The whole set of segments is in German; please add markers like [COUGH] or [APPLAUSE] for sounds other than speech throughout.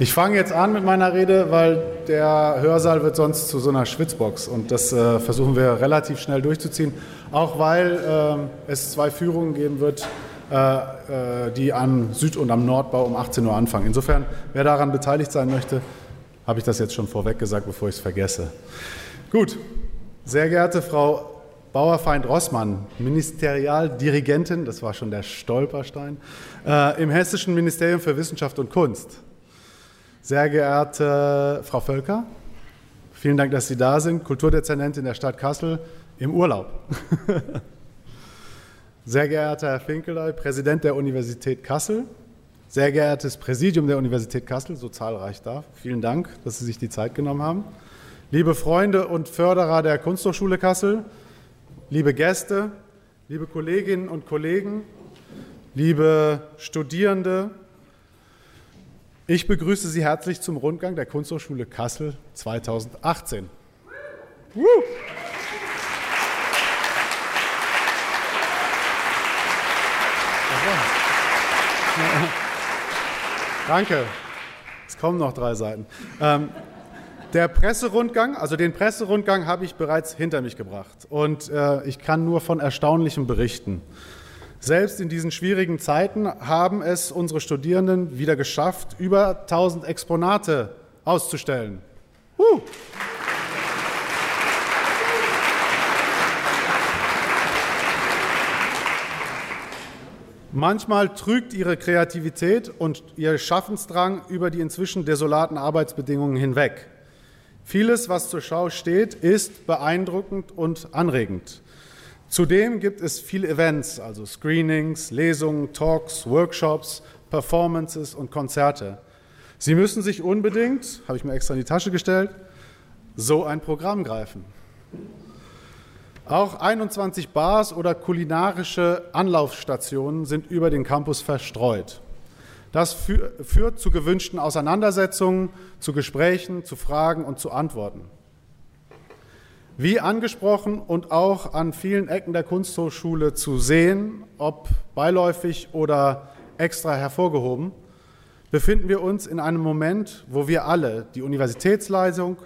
Ich fange jetzt an mit meiner Rede, weil der Hörsaal wird sonst zu so einer Schwitzbox und das äh, versuchen wir relativ schnell durchzuziehen, auch weil äh, es zwei Führungen geben wird, äh, äh, die am Süd- und am Nordbau um 18 Uhr anfangen. Insofern, wer daran beteiligt sein möchte, habe ich das jetzt schon vorweg gesagt, bevor ich es vergesse. Gut, sehr geehrte Frau Bauerfeind-Rossmann, Ministerialdirigentin, das war schon der Stolperstein, äh, im Hessischen Ministerium für Wissenschaft und Kunst. Sehr geehrte Frau Völker, vielen Dank, dass Sie da sind, Kulturdezernentin der Stadt Kassel im Urlaub. [LAUGHS] Sehr geehrter Herr Finkeley, Präsident der Universität Kassel, sehr geehrtes Präsidium der Universität Kassel, so zahlreich da, vielen Dank, dass Sie sich die Zeit genommen haben. Liebe Freunde und Förderer der Kunsthochschule Kassel, liebe Gäste, liebe Kolleginnen und Kollegen, liebe Studierende, ich begrüße Sie herzlich zum Rundgang der Kunsthochschule Kassel 2018. Woo! Danke. Es kommen noch drei Seiten. Ähm, der Presserundgang, also den Presserundgang habe ich bereits hinter mich gebracht und äh, ich kann nur von Erstaunlichem berichten. Selbst in diesen schwierigen Zeiten haben es unsere Studierenden wieder geschafft, über 1000 Exponate auszustellen. Uh. Manchmal trügt ihre Kreativität und ihr Schaffensdrang über die inzwischen desolaten Arbeitsbedingungen hinweg. Vieles, was zur Schau steht, ist beeindruckend und anregend. Zudem gibt es viele Events, also Screenings, Lesungen, Talks, Workshops, Performances und Konzerte. Sie müssen sich unbedingt, habe ich mir extra in die Tasche gestellt, so ein Programm greifen. Auch 21 Bars oder kulinarische Anlaufstationen sind über den Campus verstreut. Das führt zu gewünschten Auseinandersetzungen, zu Gesprächen, zu Fragen und zu Antworten. Wie angesprochen und auch an vielen Ecken der Kunsthochschule zu sehen, ob beiläufig oder extra hervorgehoben, befinden wir uns in einem Moment, wo wir alle, die Universitätsleitung,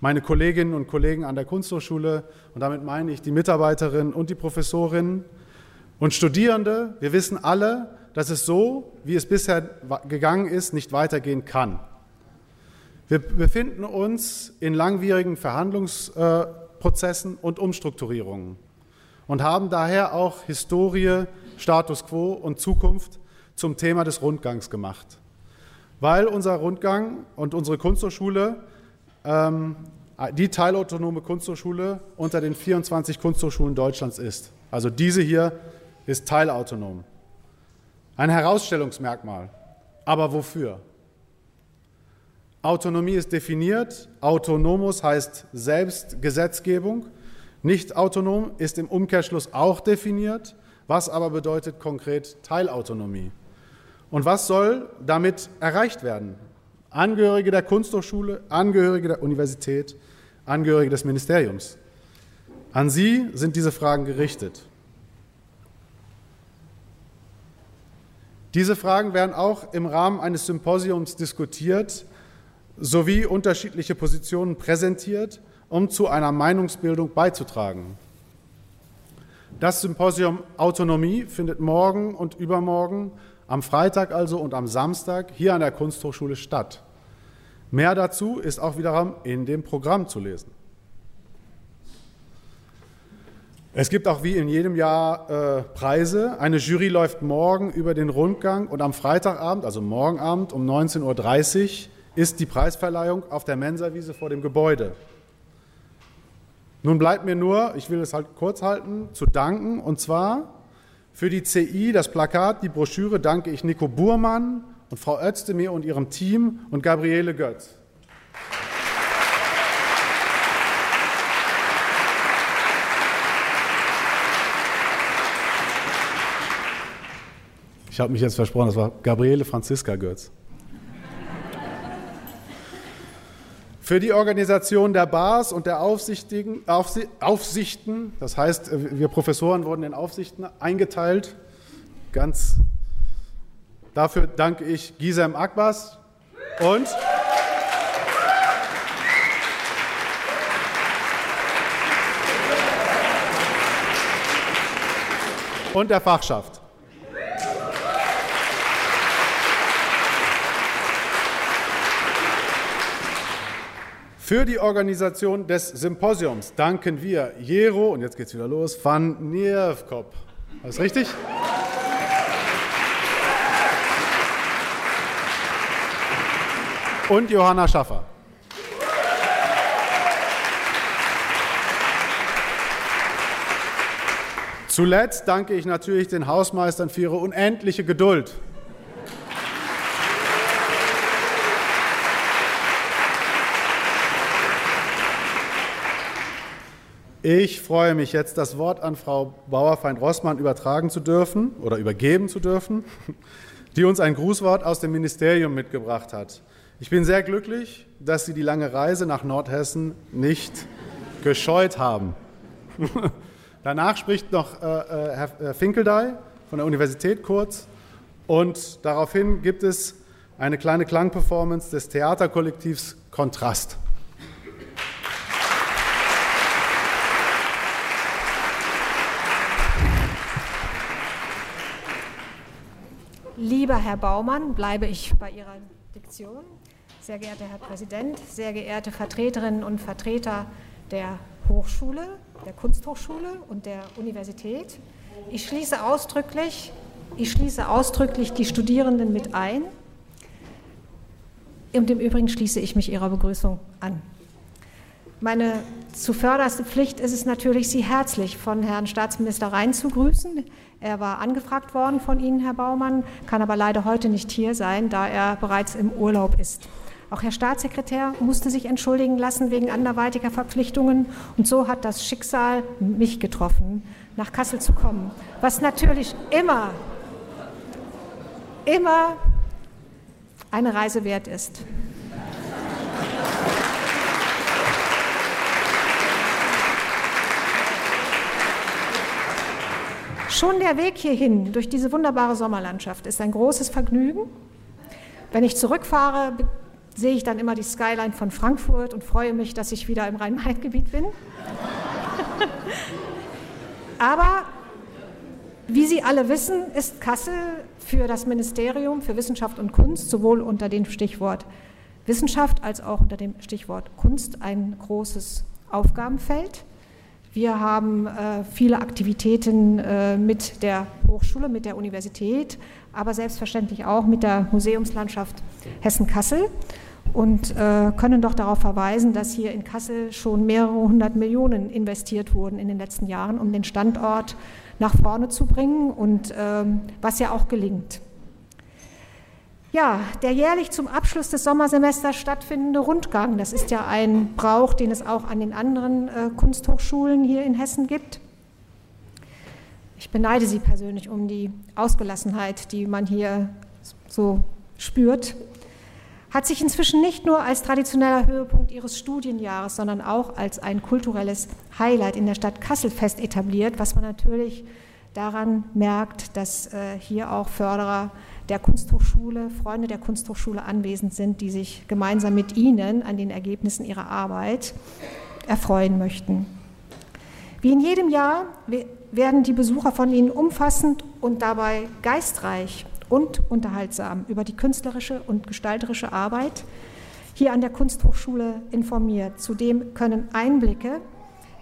meine Kolleginnen und Kollegen an der Kunsthochschule, und damit meine ich die Mitarbeiterinnen und die Professorinnen und Studierende, wir wissen alle, dass es so, wie es bisher gegangen ist, nicht weitergehen kann. Wir befinden uns in langwierigen Verhandlungs- äh, Prozessen und Umstrukturierungen und haben daher auch Historie, Status quo und Zukunft zum Thema des Rundgangs gemacht. Weil unser Rundgang und unsere Kunsthochschule ähm, die teilautonome Kunsthochschule unter den 24 Kunsthochschulen Deutschlands ist. Also diese hier ist teilautonom. Ein Herausstellungsmerkmal. Aber wofür? Autonomie ist definiert. Autonomus heißt Selbstgesetzgebung. Nicht autonom ist im Umkehrschluss auch definiert. Was aber bedeutet konkret Teilautonomie? Und was soll damit erreicht werden? Angehörige der Kunsthochschule, Angehörige der Universität, Angehörige des Ministeriums. An Sie sind diese Fragen gerichtet. Diese Fragen werden auch im Rahmen eines Symposiums diskutiert, sowie unterschiedliche Positionen präsentiert, um zu einer Meinungsbildung beizutragen. Das Symposium Autonomie findet morgen und übermorgen, am Freitag also und am Samstag hier an der Kunsthochschule statt. Mehr dazu ist auch wiederum in dem Programm zu lesen. Es gibt auch wie in jedem Jahr äh, Preise. Eine Jury läuft morgen über den Rundgang und am Freitagabend, also morgen Abend um 19.30 Uhr, ist die Preisverleihung auf der Mensawiese vor dem Gebäude. Nun bleibt mir nur, ich will es halt kurz halten, zu danken. Und zwar für die CI, das Plakat, die Broschüre danke ich Nico Burmann und Frau Özdemir und ihrem Team und Gabriele Götz. Ich habe mich jetzt versprochen, das war Gabriele Franziska Götz. Für die Organisation der Bars und der Aufsichten, das heißt, wir Professoren wurden in Aufsichten eingeteilt. Ganz dafür danke ich Gisem Akbas. Und und der Fachschaft. Für die Organisation des Symposiums danken wir Jero, und jetzt geht's wieder los, van Nierfkop. Alles richtig? Und Johanna Schaffer. Zuletzt danke ich natürlich den Hausmeistern für ihre unendliche Geduld. Ich freue mich jetzt, das Wort an Frau Bauerfeind-Rossmann übertragen zu dürfen oder übergeben zu dürfen, die uns ein Grußwort aus dem Ministerium mitgebracht hat. Ich bin sehr glücklich, dass Sie die lange Reise nach Nordhessen nicht gescheut haben. [LAUGHS] Danach spricht noch äh, äh Herr äh, Finkeldey von der Universität kurz und daraufhin gibt es eine kleine Klangperformance des Theaterkollektivs Kontrast. Lieber Herr Baumann, bleibe ich bei Ihrer Diktion. Sehr geehrter Herr Präsident, sehr geehrte Vertreterinnen und Vertreter der Hochschule, der Kunsthochschule und der Universität. Ich schließe ausdrücklich, ich schließe ausdrücklich die Studierenden mit ein. Und im Übrigen schließe ich mich Ihrer Begrüßung an. Meine zuvörderste Pflicht ist es natürlich, Sie herzlich von Herrn Staatsminister Rhein zu grüßen. Er war angefragt worden von Ihnen, Herr Baumann, kann aber leider heute nicht hier sein, da er bereits im Urlaub ist. Auch Herr Staatssekretär musste sich entschuldigen lassen wegen anderweitiger Verpflichtungen. Und so hat das Schicksal mich getroffen, nach Kassel zu kommen. Was natürlich immer, immer eine Reise wert ist. Schon der Weg hierhin durch diese wunderbare Sommerlandschaft ist ein großes Vergnügen. Wenn ich zurückfahre, sehe ich dann immer die Skyline von Frankfurt und freue mich, dass ich wieder im Rhein-Main-Gebiet bin. [LAUGHS] Aber wie Sie alle wissen, ist Kassel für das Ministerium für Wissenschaft und Kunst sowohl unter dem Stichwort Wissenschaft als auch unter dem Stichwort Kunst ein großes Aufgabenfeld. Wir haben äh, viele Aktivitäten äh, mit der Hochschule, mit der Universität, aber selbstverständlich auch mit der Museumslandschaft Hessen-Kassel und äh, können doch darauf verweisen, dass hier in Kassel schon mehrere hundert Millionen investiert wurden in den letzten Jahren, um den Standort nach vorne zu bringen und ähm, was ja auch gelingt. Ja, der jährlich zum Abschluss des Sommersemesters stattfindende Rundgang, das ist ja ein Brauch, den es auch an den anderen äh, Kunsthochschulen hier in Hessen gibt. Ich beneide Sie persönlich um die Ausgelassenheit, die man hier so spürt. Hat sich inzwischen nicht nur als traditioneller Höhepunkt Ihres Studienjahres, sondern auch als ein kulturelles Highlight in der Stadt Kassel fest etabliert, was man natürlich daran merkt, dass äh, hier auch Förderer der Kunsthochschule, Freunde der Kunsthochschule anwesend sind, die sich gemeinsam mit Ihnen an den Ergebnissen ihrer Arbeit erfreuen möchten. Wie in jedem Jahr werden die Besucher von Ihnen umfassend und dabei geistreich und unterhaltsam über die künstlerische und gestalterische Arbeit hier an der Kunsthochschule informiert. Zudem können Einblicke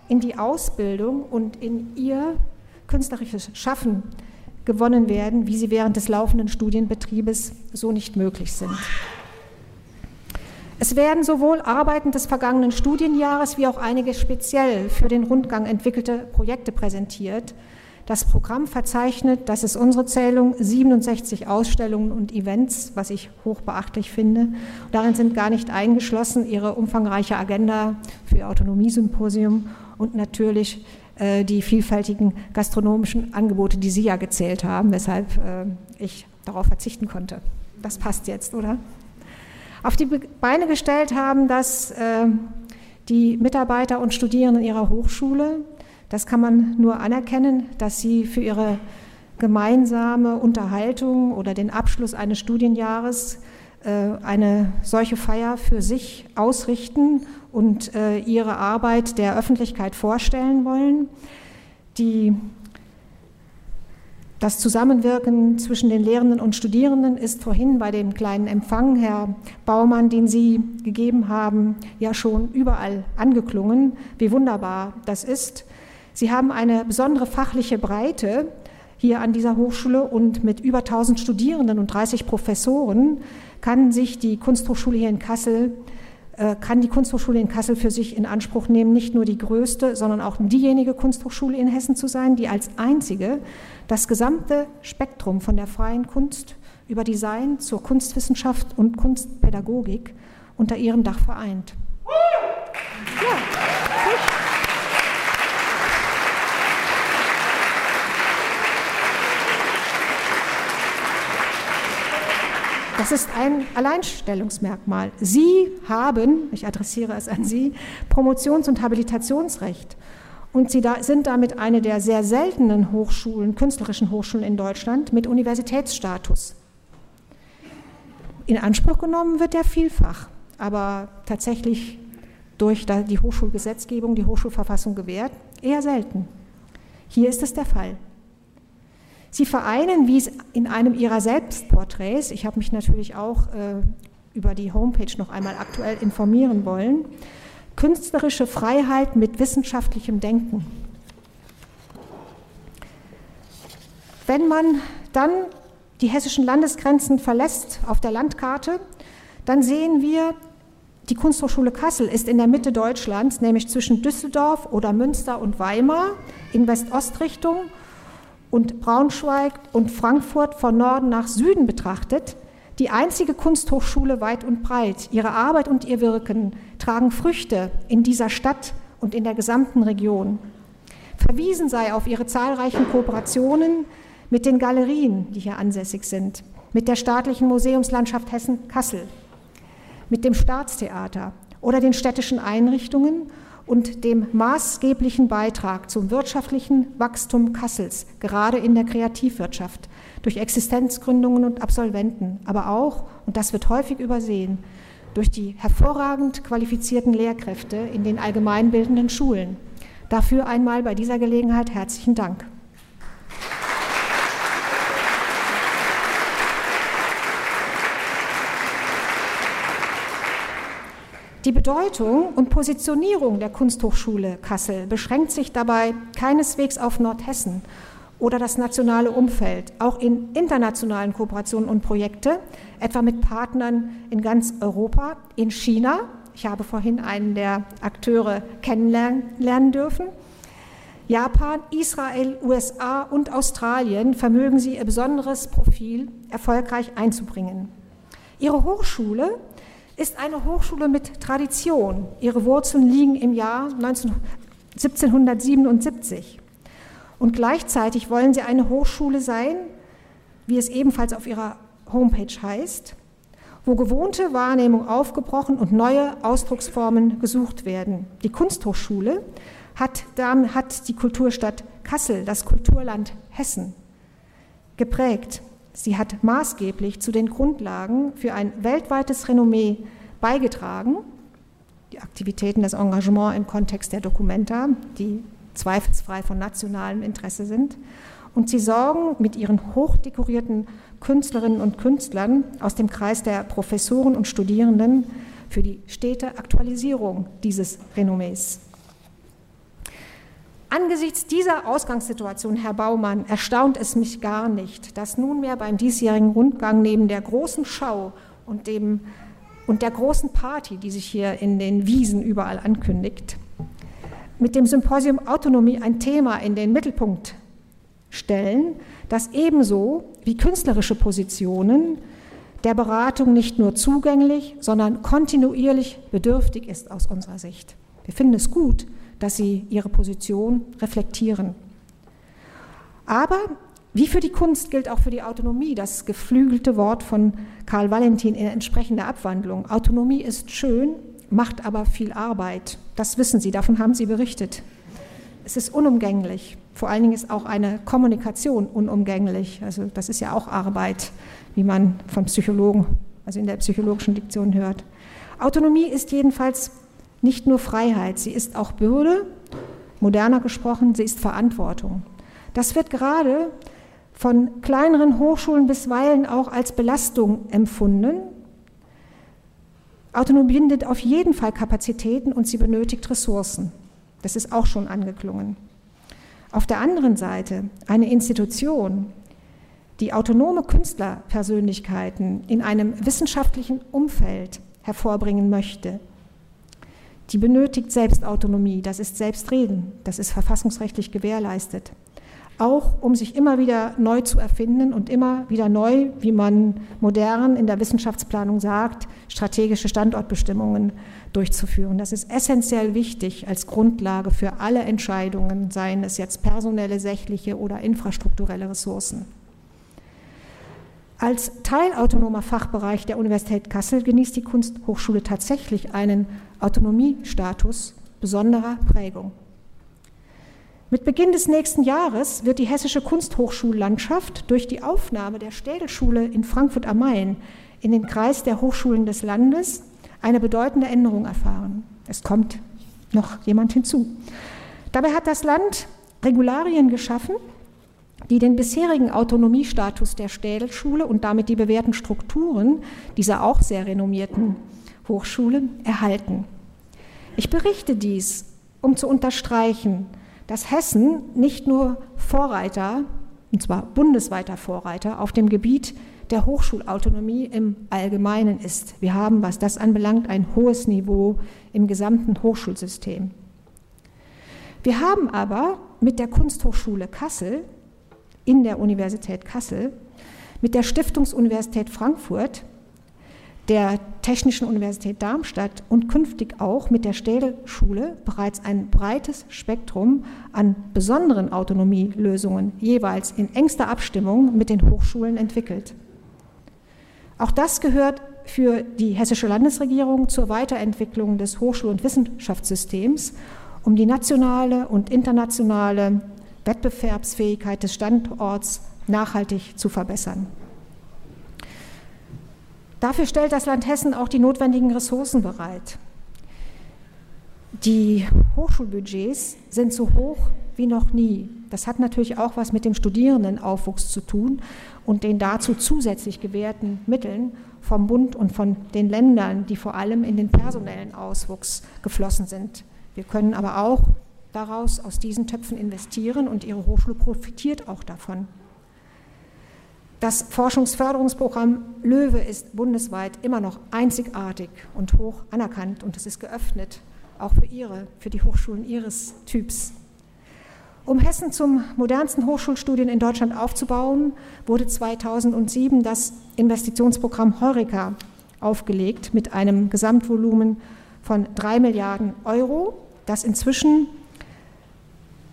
in die Ausbildung und in ihr künstlerisches Schaffen gewonnen werden, wie sie während des laufenden Studienbetriebes so nicht möglich sind. Es werden sowohl Arbeiten des vergangenen Studienjahres wie auch einige speziell für den Rundgang entwickelte Projekte präsentiert. Das Programm verzeichnet, das ist unsere Zählung, 67 Ausstellungen und Events, was ich hochbeachtlich finde. Darin sind gar nicht eingeschlossen ihre umfangreiche Agenda für ihr Autonomiesymposium und natürlich äh, die vielfältigen gastronomischen Angebote, die Sie ja gezählt haben, weshalb äh, ich darauf verzichten konnte. Das passt jetzt, oder? Auf die Beine gestellt haben das äh, die Mitarbeiter und Studierenden ihrer Hochschule. Das kann man nur anerkennen, dass sie für ihre gemeinsame Unterhaltung oder den Abschluss eines Studienjahres eine solche Feier für sich ausrichten und ihre Arbeit der Öffentlichkeit vorstellen wollen. Die das Zusammenwirken zwischen den Lehrenden und Studierenden ist vorhin bei dem kleinen Empfang, Herr Baumann, den Sie gegeben haben, ja schon überall angeklungen, wie wunderbar das ist. Sie haben eine besondere fachliche Breite hier an dieser Hochschule und mit über 1000 Studierenden und 30 Professoren kann sich die Kunsthochschule hier in Kassel äh, kann die Kunsthochschule in Kassel für sich in Anspruch nehmen, nicht nur die größte, sondern auch diejenige Kunsthochschule in Hessen zu sein, die als einzige das gesamte Spektrum von der freien Kunst über Design zur Kunstwissenschaft und Kunstpädagogik unter ihrem Dach vereint. Ja, Das ist ein Alleinstellungsmerkmal. Sie haben, ich adressiere es an Sie, Promotions- und Habilitationsrecht. Und Sie sind damit eine der sehr seltenen Hochschulen, künstlerischen Hochschulen in Deutschland mit Universitätsstatus. In Anspruch genommen wird er vielfach, aber tatsächlich durch die Hochschulgesetzgebung, die Hochschulverfassung gewährt, eher selten. Hier ist es der Fall. Sie vereinen, wie es in einem ihrer Selbstporträts, ich habe mich natürlich auch äh, über die Homepage noch einmal aktuell informieren wollen, künstlerische Freiheit mit wissenschaftlichem Denken. Wenn man dann die hessischen Landesgrenzen verlässt auf der Landkarte, dann sehen wir, die Kunsthochschule Kassel ist in der Mitte Deutschlands, nämlich zwischen Düsseldorf oder Münster und Weimar in West-Ost-Richtung und Braunschweig und Frankfurt von Norden nach Süden betrachtet, die einzige Kunsthochschule weit und breit. Ihre Arbeit und ihr Wirken tragen Früchte in dieser Stadt und in der gesamten Region. Verwiesen sei auf ihre zahlreichen Kooperationen mit den Galerien, die hier ansässig sind, mit der staatlichen Museumslandschaft Hessen-Kassel, mit dem Staatstheater oder den städtischen Einrichtungen und dem maßgeblichen Beitrag zum wirtschaftlichen Wachstum Kassels, gerade in der Kreativwirtschaft, durch Existenzgründungen und Absolventen, aber auch, und das wird häufig übersehen, durch die hervorragend qualifizierten Lehrkräfte in den allgemeinbildenden Schulen. Dafür einmal bei dieser Gelegenheit herzlichen Dank. Die Bedeutung und Positionierung der Kunsthochschule Kassel beschränkt sich dabei keineswegs auf Nordhessen oder das nationale Umfeld. Auch in internationalen Kooperationen und Projekte, etwa mit Partnern in ganz Europa, in China, ich habe vorhin einen der Akteure kennenlernen dürfen, Japan, Israel, USA und Australien vermögen sie ihr besonderes Profil erfolgreich einzubringen. Ihre Hochschule ist eine Hochschule mit Tradition. Ihre Wurzeln liegen im Jahr 19, 1777. Und gleichzeitig wollen sie eine Hochschule sein, wie es ebenfalls auf ihrer Homepage heißt, wo gewohnte Wahrnehmung aufgebrochen und neue Ausdrucksformen gesucht werden. Die Kunsthochschule hat, hat die Kulturstadt Kassel, das Kulturland Hessen, geprägt. Sie hat maßgeblich zu den Grundlagen für ein weltweites Renommee beigetragen. Die Aktivitäten, das Engagement im Kontext der Dokumenta, die zweifelsfrei von nationalem Interesse sind. Und sie sorgen mit ihren hochdekorierten Künstlerinnen und Künstlern aus dem Kreis der Professoren und Studierenden für die stete Aktualisierung dieses Renommees. Angesichts dieser Ausgangssituation, Herr Baumann, erstaunt es mich gar nicht, dass nunmehr beim diesjährigen Rundgang neben der großen Schau und, dem, und der großen Party, die sich hier in den Wiesen überall ankündigt, mit dem Symposium Autonomie ein Thema in den Mittelpunkt stellen, das ebenso wie künstlerische Positionen der Beratung nicht nur zugänglich, sondern kontinuierlich bedürftig ist aus unserer Sicht. Wir finden es gut, dass sie ihre Position reflektieren. Aber wie für die Kunst gilt auch für die Autonomie das geflügelte Wort von Karl Valentin in entsprechender Abwandlung. Autonomie ist schön, macht aber viel Arbeit. Das wissen Sie, davon haben Sie berichtet. Es ist unumgänglich. Vor allen Dingen ist auch eine Kommunikation unumgänglich. Also das ist ja auch Arbeit, wie man von Psychologen also in der psychologischen Diktion hört. Autonomie ist jedenfalls nicht nur Freiheit, sie ist auch Bürde, moderner gesprochen, sie ist Verantwortung. Das wird gerade von kleineren Hochschulen bisweilen auch als Belastung empfunden. Autonomie bindet auf jeden Fall Kapazitäten und sie benötigt Ressourcen. Das ist auch schon angeklungen. Auf der anderen Seite eine Institution, die autonome Künstlerpersönlichkeiten in einem wissenschaftlichen Umfeld hervorbringen möchte, die benötigt Selbstautonomie, das ist Selbstreden, das ist verfassungsrechtlich gewährleistet. Auch um sich immer wieder neu zu erfinden und immer wieder neu, wie man modern in der Wissenschaftsplanung sagt, strategische Standortbestimmungen durchzuführen. Das ist essentiell wichtig als Grundlage für alle Entscheidungen, seien es jetzt personelle, sächliche oder infrastrukturelle Ressourcen. Als teilautonomer Fachbereich der Universität Kassel genießt die Kunsthochschule tatsächlich einen Autonomiestatus besonderer Prägung. Mit Beginn des nächsten Jahres wird die hessische Kunsthochschullandschaft durch die Aufnahme der Städelschule in Frankfurt am Main in den Kreis der Hochschulen des Landes eine bedeutende Änderung erfahren. Es kommt noch jemand hinzu. Dabei hat das Land Regularien geschaffen, die den bisherigen Autonomiestatus der Städelschule und damit die bewährten Strukturen dieser auch sehr renommierten Hochschule erhalten. Ich berichte dies, um zu unterstreichen, dass Hessen nicht nur Vorreiter, und zwar bundesweiter Vorreiter, auf dem Gebiet der Hochschulautonomie im Allgemeinen ist. Wir haben, was das anbelangt, ein hohes Niveau im gesamten Hochschulsystem. Wir haben aber mit der Kunsthochschule Kassel in der Universität Kassel, mit der Stiftungsuniversität Frankfurt, der Technischen Universität Darmstadt und künftig auch mit der Städelschule bereits ein breites Spektrum an besonderen Autonomielösungen jeweils in engster Abstimmung mit den Hochschulen entwickelt. Auch das gehört für die hessische Landesregierung zur Weiterentwicklung des Hochschul- und Wissenschaftssystems, um die nationale und internationale Wettbewerbsfähigkeit des Standorts nachhaltig zu verbessern. Dafür stellt das Land Hessen auch die notwendigen Ressourcen bereit. Die Hochschulbudgets sind so hoch wie noch nie. Das hat natürlich auch was mit dem Studierendenaufwuchs zu tun und den dazu zusätzlich gewährten Mitteln vom Bund und von den Ländern, die vor allem in den personellen Auswuchs geflossen sind. Wir können aber auch daraus aus diesen Töpfen investieren und Ihre Hochschule profitiert auch davon. Das Forschungsförderungsprogramm Löwe ist bundesweit immer noch einzigartig und hoch anerkannt und es ist geöffnet, auch für Ihre, für die Hochschulen Ihres Typs. Um Hessen zum modernsten Hochschulstudien in Deutschland aufzubauen, wurde 2007 das Investitionsprogramm Heureka aufgelegt mit einem Gesamtvolumen von drei Milliarden Euro, das inzwischen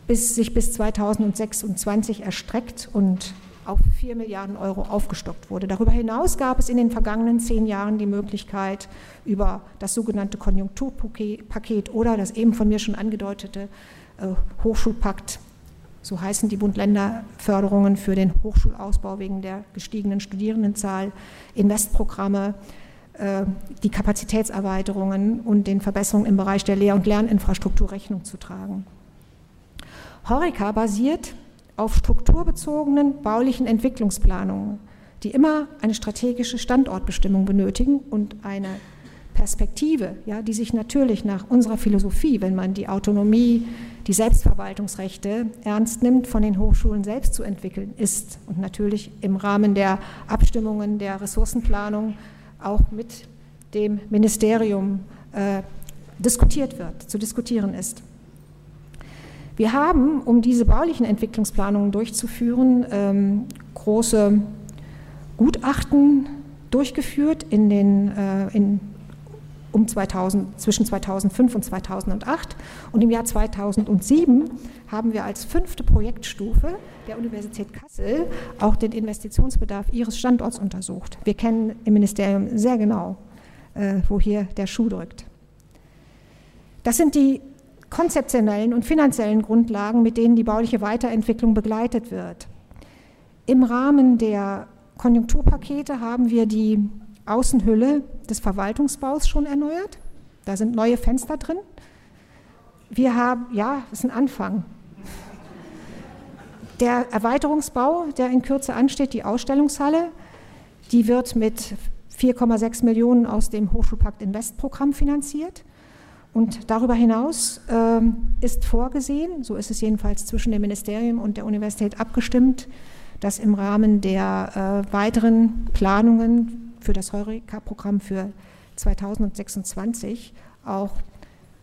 bis, sich bis 2026 erstreckt und auf 4 Milliarden Euro aufgestockt wurde. Darüber hinaus gab es in den vergangenen zehn Jahren die Möglichkeit, über das sogenannte Konjunkturpaket oder das eben von mir schon angedeutete äh, Hochschulpakt, so heißen die Bund-Länder-Förderungen für den Hochschulausbau wegen der gestiegenen Studierendenzahl, Investprogramme, äh, die Kapazitätserweiterungen und den Verbesserungen im Bereich der Lehr- und Lerninfrastruktur Rechnung zu tragen. Horeca basiert auf strukturbezogenen baulichen Entwicklungsplanungen, die immer eine strategische Standortbestimmung benötigen und eine Perspektive, ja, die sich natürlich nach unserer Philosophie, wenn man die Autonomie, die Selbstverwaltungsrechte ernst nimmt, von den Hochschulen selbst zu entwickeln ist und natürlich im Rahmen der Abstimmungen der Ressourcenplanung auch mit dem Ministerium äh, diskutiert wird, zu diskutieren ist. Wir haben, um diese baulichen Entwicklungsplanungen durchzuführen, ähm, große Gutachten durchgeführt in den, äh, in, um 2000, zwischen 2005 und 2008. Und im Jahr 2007 haben wir als fünfte Projektstufe der Universität Kassel auch den Investitionsbedarf ihres Standorts untersucht. Wir kennen im Ministerium sehr genau, äh, wo hier der Schuh drückt. Das sind die konzeptionellen und finanziellen Grundlagen, mit denen die bauliche Weiterentwicklung begleitet wird. Im Rahmen der Konjunkturpakete haben wir die Außenhülle des Verwaltungsbaus schon erneuert. Da sind neue Fenster drin. Wir haben, ja, das ist ein Anfang. Der Erweiterungsbau, der in Kürze ansteht, die Ausstellungshalle, die wird mit 4,6 Millionen aus dem Hochschulpakt Invest-Programm finanziert. Und darüber hinaus äh, ist vorgesehen, so ist es jedenfalls zwischen dem Ministerium und der Universität abgestimmt, dass im Rahmen der äh, weiteren Planungen für das Heureka-Programm für 2026 auch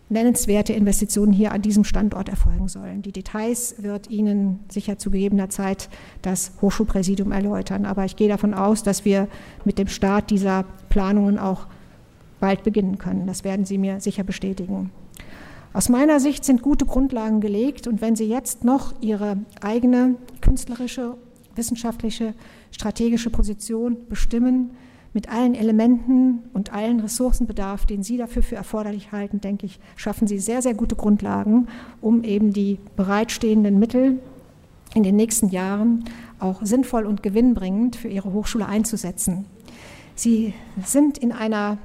nennenswerte Investitionen hier an diesem Standort erfolgen sollen. Die Details wird Ihnen sicher zu gegebener Zeit das Hochschulpräsidium erläutern. Aber ich gehe davon aus, dass wir mit dem Start dieser Planungen auch bald beginnen können. Das werden Sie mir sicher bestätigen. Aus meiner Sicht sind gute Grundlagen gelegt und wenn Sie jetzt noch Ihre eigene künstlerische, wissenschaftliche, strategische Position bestimmen, mit allen Elementen und allen Ressourcenbedarf, den Sie dafür für erforderlich halten, denke ich, schaffen Sie sehr, sehr gute Grundlagen, um eben die bereitstehenden Mittel in den nächsten Jahren auch sinnvoll und gewinnbringend für Ihre Hochschule einzusetzen. Sie sind in einer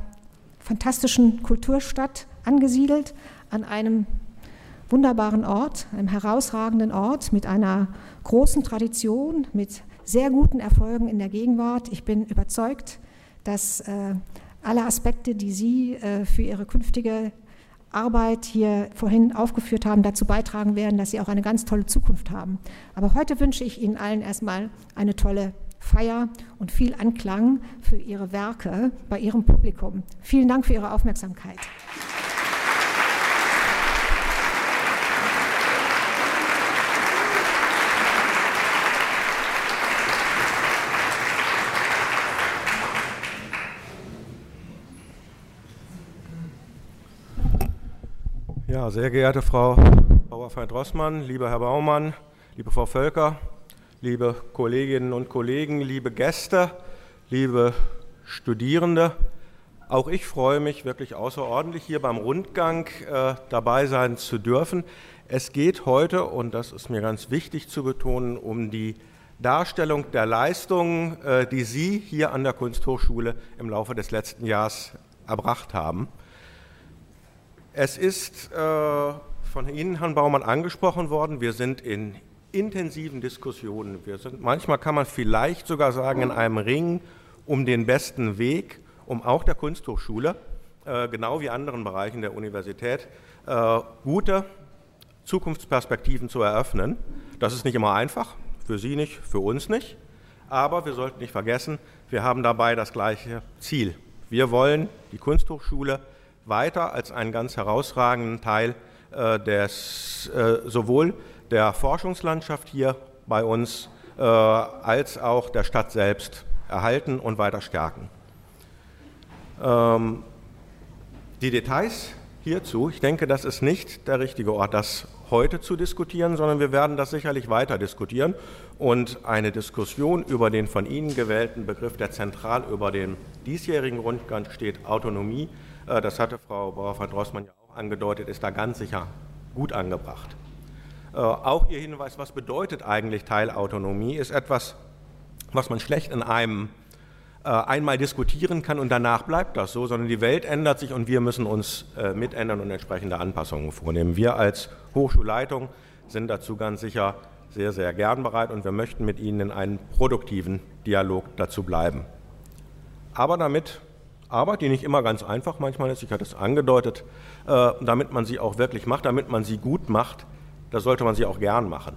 fantastischen Kulturstadt angesiedelt, an einem wunderbaren Ort, einem herausragenden Ort mit einer großen Tradition, mit sehr guten Erfolgen in der Gegenwart. Ich bin überzeugt, dass äh, alle Aspekte, die Sie äh, für Ihre künftige Arbeit hier vorhin aufgeführt haben, dazu beitragen werden, dass Sie auch eine ganz tolle Zukunft haben. Aber heute wünsche ich Ihnen allen erstmal eine tolle Feier und viel Anklang für Ihre Werke bei Ihrem Publikum. Vielen Dank für Ihre Aufmerksamkeit. Ja, sehr geehrte Frau Bauerfeind-Rossmann, lieber Herr Baumann, liebe Frau Völker, liebe Kolleginnen und Kollegen, liebe Gäste, liebe Studierende, auch ich freue mich wirklich außerordentlich hier beim Rundgang äh, dabei sein zu dürfen. Es geht heute, und das ist mir ganz wichtig zu betonen, um die Darstellung der Leistungen, äh, die Sie hier an der Kunsthochschule im Laufe des letzten Jahres erbracht haben. Es ist äh, von Ihnen, Herrn Baumann, angesprochen worden, wir sind in intensiven Diskussionen. Wir sind, manchmal kann man vielleicht sogar sagen, in einem Ring um den besten Weg, um auch der Kunsthochschule, äh, genau wie anderen Bereichen der Universität, äh, gute Zukunftsperspektiven zu eröffnen. Das ist nicht immer einfach, für Sie nicht, für uns nicht. Aber wir sollten nicht vergessen, wir haben dabei das gleiche Ziel. Wir wollen die Kunsthochschule weiter als einen ganz herausragenden Teil äh, des, äh, sowohl der Forschungslandschaft hier bei uns äh, als auch der Stadt selbst erhalten und weiter stärken. Ähm, die Details hierzu, ich denke, das ist nicht der richtige Ort, das heute zu diskutieren, sondern wir werden das sicherlich weiter diskutieren und eine Diskussion über den von Ihnen gewählten Begriff, der zentral über dem diesjährigen Rundgang steht, Autonomie, äh, das hatte Frau Bauer-van-Drossmann ja auch angedeutet, ist da ganz sicher gut angebracht. Äh, auch Ihr Hinweis, was bedeutet eigentlich Teilautonomie, ist etwas, was man schlecht in einem äh, einmal diskutieren kann und danach bleibt das so, sondern die Welt ändert sich und wir müssen uns mitändern und entsprechende Anpassungen vornehmen. Wir als Hochschulleitung sind dazu ganz sicher sehr, sehr gern bereit und wir möchten mit Ihnen in einem produktiven Dialog dazu bleiben. Aber damit Arbeit, die nicht immer ganz einfach manchmal ist, ich hatte es angedeutet, äh, damit man sie auch wirklich macht, damit man sie gut macht, da sollte man sie auch gern machen.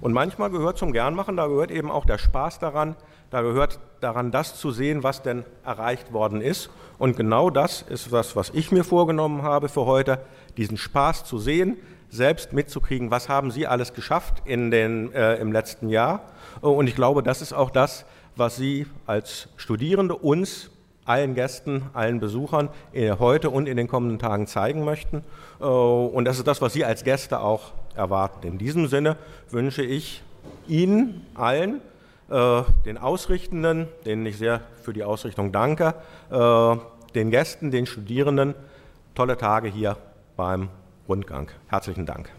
Und manchmal gehört zum Gernmachen, da gehört eben auch der Spaß daran, da gehört daran, das zu sehen, was denn erreicht worden ist. Und genau das ist was, was ich mir vorgenommen habe für heute, diesen Spaß zu sehen, selbst mitzukriegen, was haben Sie alles geschafft in den, äh, im letzten Jahr. Und ich glaube, das ist auch das, was Sie als Studierende uns allen Gästen, allen Besuchern äh, heute und in den kommenden Tagen zeigen möchten. Äh, und das ist das, was Sie als Gäste auch erwarten. In diesem Sinne wünsche ich Ihnen allen, äh, den Ausrichtenden, denen ich sehr für die Ausrichtung danke, den Gästen, den Studierenden, tolle Tage hier beim Rundgang. Herzlichen Dank.